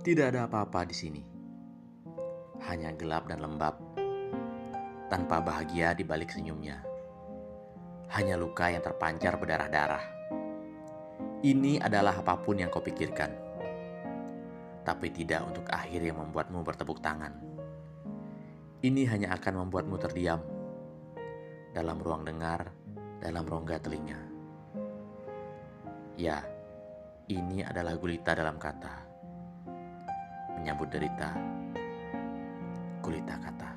Tidak ada apa-apa di sini. Hanya gelap dan lembab, tanpa bahagia di balik senyumnya. Hanya luka yang terpancar berdarah-darah. Ini adalah apa pun yang kau pikirkan, tapi tidak untuk akhir yang membuatmu bertepuk tangan. Ini hanya akan membuatmu terdiam dalam ruang dengar, dalam rongga telinga. Ya, ini adalah gulita dalam kata. Menyambut derita, gulita kata.